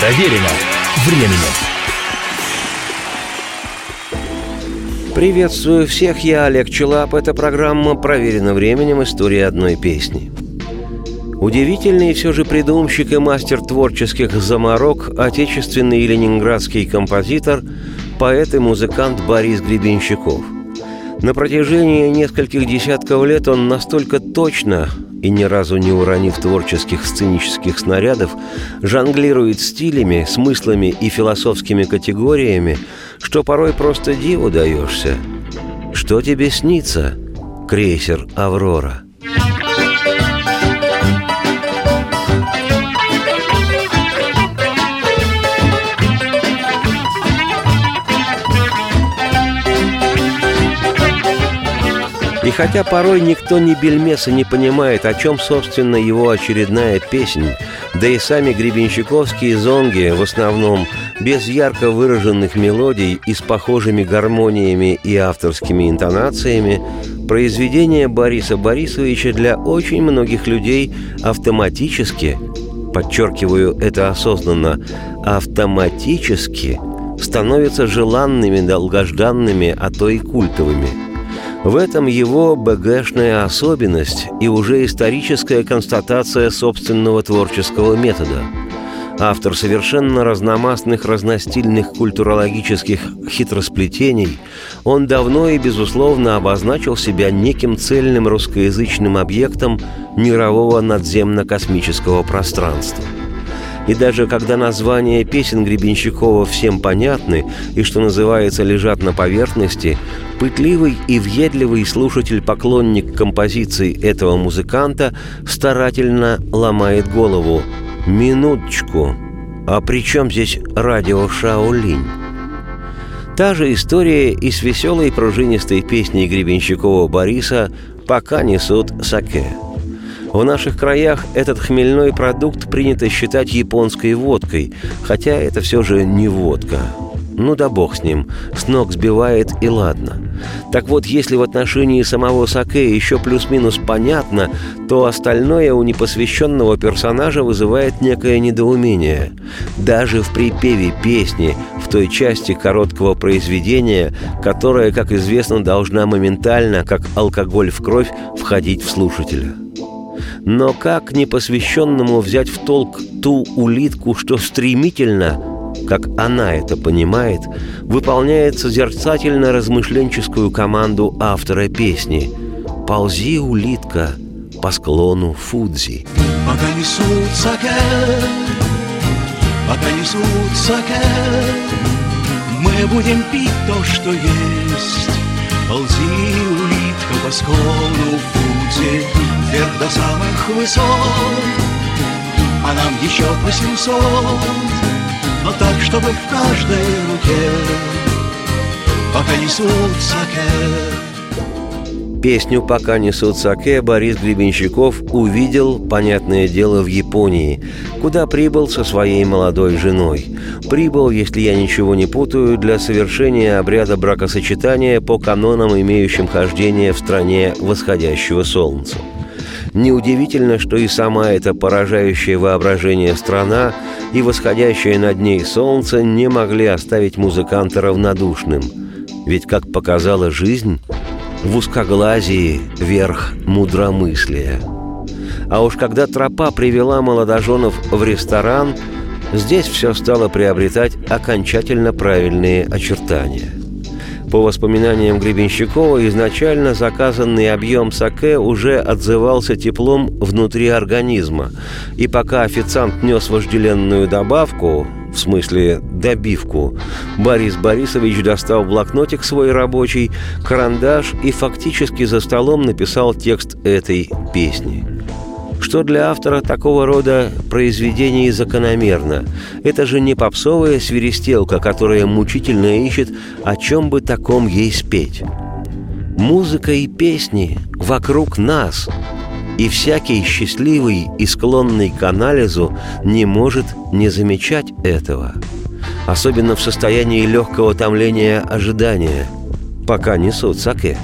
Проверено временем. Приветствую всех, я Олег Челап. Это программа «Проверено временем. История одной песни». Удивительный все же придумщик и мастер творческих заморок, отечественный ленинградский композитор, поэт и музыкант Борис Гребенщиков. На протяжении нескольких десятков лет он настолько точно и ни разу не уронив творческих сценических снарядов, жонглирует стилями, смыслами и философскими категориями, что порой просто диву даешься. Что тебе снится, крейсер «Аврора»? Хотя порой никто ни бельмеса не понимает, о чем, собственно, его очередная песнь, да и сами гребенщиковские зонги в основном без ярко выраженных мелодий и с похожими гармониями и авторскими интонациями, произведение Бориса Борисовича для очень многих людей автоматически, подчеркиваю это осознанно, автоматически становятся желанными, долгожданными, а то и культовыми – в этом его БГшная особенность и уже историческая констатация собственного творческого метода. Автор совершенно разномастных, разностильных культурологических хитросплетений, он давно и, безусловно, обозначил себя неким цельным русскоязычным объектом мирового надземно-космического пространства – и даже когда названия песен Гребенщикова всем понятны и, что называется, лежат на поверхности, пытливый и въедливый слушатель-поклонник композиций этого музыканта старательно ломает голову. «Минуточку, а при чем здесь радио Шаолинь?» Та же история и с веселой пружинистой песней Гребенщикова Бориса «Пока несут саке». В наших краях этот хмельной продукт принято считать японской водкой, хотя это все же не водка. Ну да бог с ним, с ног сбивает и ладно. Так вот, если в отношении самого саке еще плюс-минус понятно, то остальное у непосвященного персонажа вызывает некое недоумение. Даже в припеве песни, в той части короткого произведения, которая, как известно, должна моментально, как алкоголь в кровь, входить в слушателя. Но как непосвященному взять в толк ту улитку, что стремительно, как она это понимает, выполняет созерцательно-размышленческую команду автора песни «Ползи, улитка, по склону Фудзи». Пока несут саке, пока несут саке, мы будем пить то, что есть. Ползи, улитка, по склону Фудзи, вверх до самых высот, а нам еще по семьсот, но так, чтобы в каждой руке пока несут саке. Песню «Пока несут саке» Борис Гребенщиков увидел, понятное дело, в Японии, куда прибыл со своей молодой женой. Прибыл, если я ничего не путаю, для совершения обряда бракосочетания по канонам, имеющим хождение в стране восходящего солнца. Неудивительно, что и сама эта поражающая воображение страна и восходящее над ней солнце не могли оставить музыканта равнодушным. Ведь, как показала жизнь, в узкоглазии верх мудромыслия. А уж когда тропа привела молодоженов в ресторан, здесь все стало приобретать окончательно правильные очертания. По воспоминаниям Гребенщикова, изначально заказанный объем саке уже отзывался теплом внутри организма, и пока официант нес вожделенную добавку, в смысле добивку, Борис Борисович достал блокнотик свой рабочий, карандаш и фактически за столом написал текст этой песни – что для автора такого рода произведений закономерно. Это же не попсовая свиристелка, которая мучительно ищет, о чем бы таком ей спеть. Музыка и песни вокруг нас, и всякий счастливый и склонный к анализу не может не замечать этого. Особенно в состоянии легкого томления ожидания, пока несут саке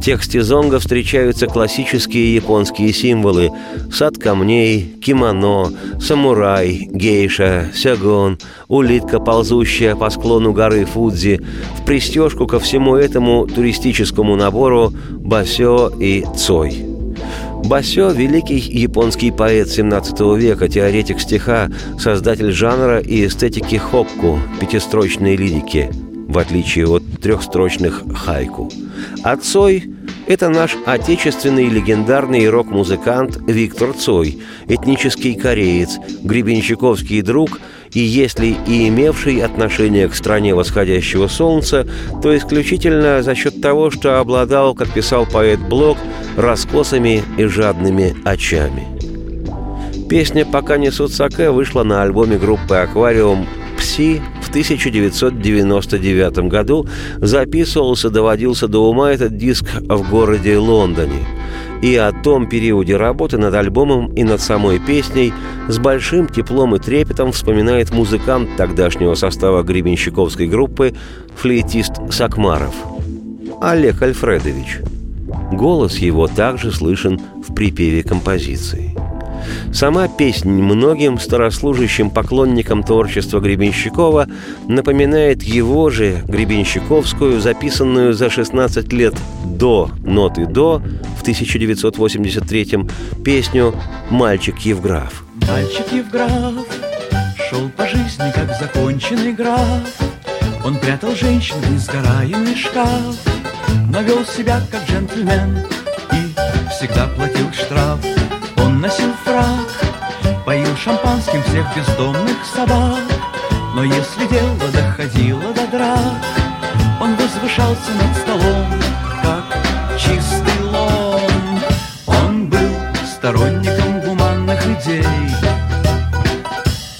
В тексте зонга встречаются классические японские символы – сад камней, кимоно, самурай, гейша, сягон, улитка, ползущая по склону горы Фудзи, в пристежку ко всему этому туристическому набору басё и цой – Басё – великий японский поэт XVII века, теоретик стиха, создатель жанра и эстетики хокку, пятистрочной лирики, в отличие от трехстрочных хайку. А Цой – это наш отечественный легендарный рок-музыкант Виктор Цой, этнический кореец, гребенщиковский друг – и если и имевший отношение к стране восходящего солнца, то исключительно за счет того, что обладал, как писал поэт Блок, раскосами и жадными очами. Песня «Пока несут саке» вышла на альбоме группы «Аквариум» «Пси» 1999 году. Записывался, доводился до ума этот диск в городе Лондоне – и о том периоде работы над альбомом и над самой песней с большим теплом и трепетом вспоминает музыкант тогдашнего состава гребенщиковской группы флейтист Сакмаров Олег Альфредович. Голос его также слышен в припеве композиции. Сама песня многим старослужащим поклонникам творчества Гребенщикова напоминает его же, Гребенщиковскую, записанную за 16 лет до ноты «до» в 1983-м песню «Мальчик Евграф». Мальчик Евграф шел по жизни, как законченный граф. Он прятал женщин в несгораемый шкаф, но вел себя как джентльмен и всегда платил штраф. Носил фраг, поил шампанским всех бездомных собак. Но если дело доходило до драк, он возвышался над столом, как чистый лом. Он был сторонником гуманных идей.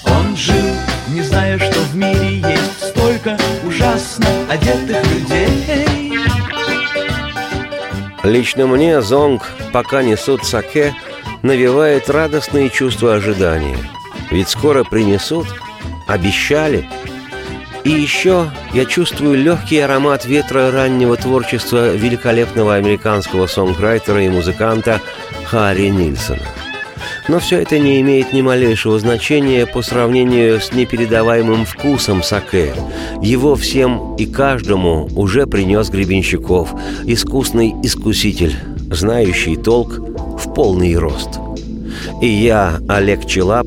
Он жил, не зная, что в мире есть столько ужасно одетых людей. Лично мне зонг «Пока несут саке» навевает радостные чувства ожидания. Ведь скоро принесут, обещали. И еще я чувствую легкий аромат ветра раннего творчества великолепного американского сонграйтера и музыканта Харри Нильсона. Но все это не имеет ни малейшего значения по сравнению с непередаваемым вкусом саке. Его всем и каждому уже принес Гребенщиков, искусный искуситель, знающий толк в полный рост. И я, Олег Челап,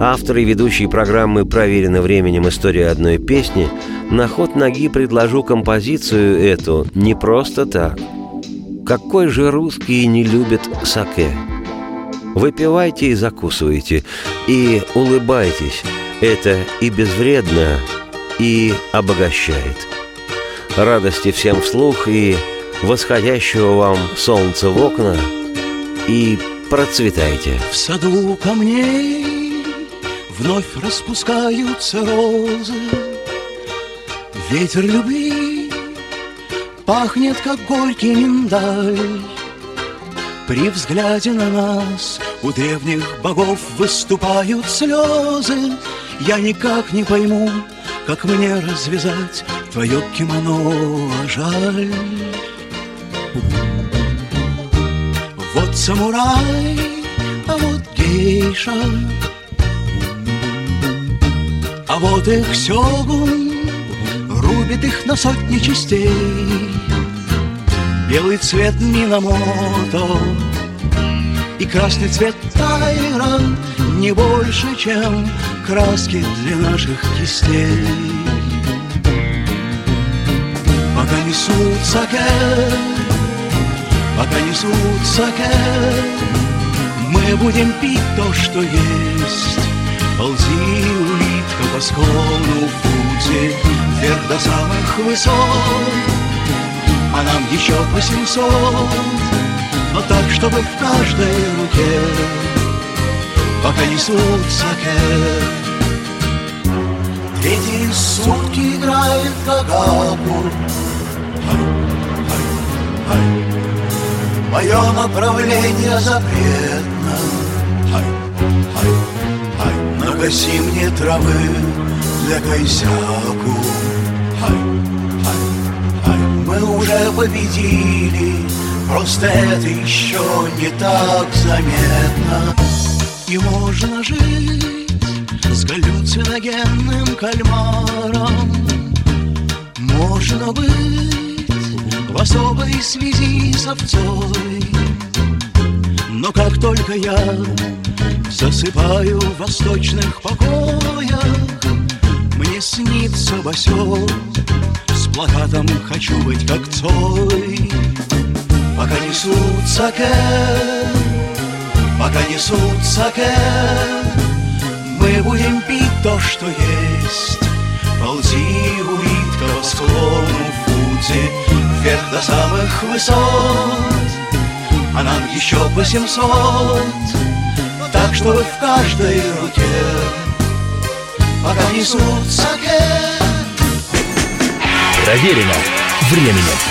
автор и ведущий программы «Проверено временем. История одной песни», на ход ноги предложу композицию эту не просто так. Какой же русский не любит саке? Выпивайте и закусывайте, и улыбайтесь. Это и безвредно, и обогащает. Радости всем вслух и восходящего вам солнца в окна – и процветайте. В саду камней вновь распускаются розы. Ветер любви пахнет, как горький миндаль. При взгляде на нас у древних богов выступают слезы. Я никак не пойму, как мне развязать твое кимоно, а жаль. Самурай, а вот гейша, а вот их сёгун рубит их на сотни частей. Белый цвет Минамото и красный цвет Тайра не больше, чем краски для наших кистей. Пока несут саке Пока несут саке Мы будем пить то, что есть. Ползи, улитка, по склону Фудзи Вверх до самых высот. А нам еще по семьсот Но так, чтобы в каждой руке. Пока несут саке Третьи сутки играет Кагапу Мое направление запретно Хай, хай, хай Нагаси мне травы для кайсяку Мы уже победили Просто это еще не так заметно. И можно жить с галлюциногенным кальмаром. Можно быть особой связи с овцой Но как только я засыпаю в восточных покоях Мне снится босек с плакатом «Хочу быть как Цой» Пока несут саке, пока несут саке Мы будем пить то, что есть. Ползи, улитка, по склону Фудзи Вверх до самых высот А нам еще по семьсот Так, чтобы в каждой руке Пока несут саке Проверено временем.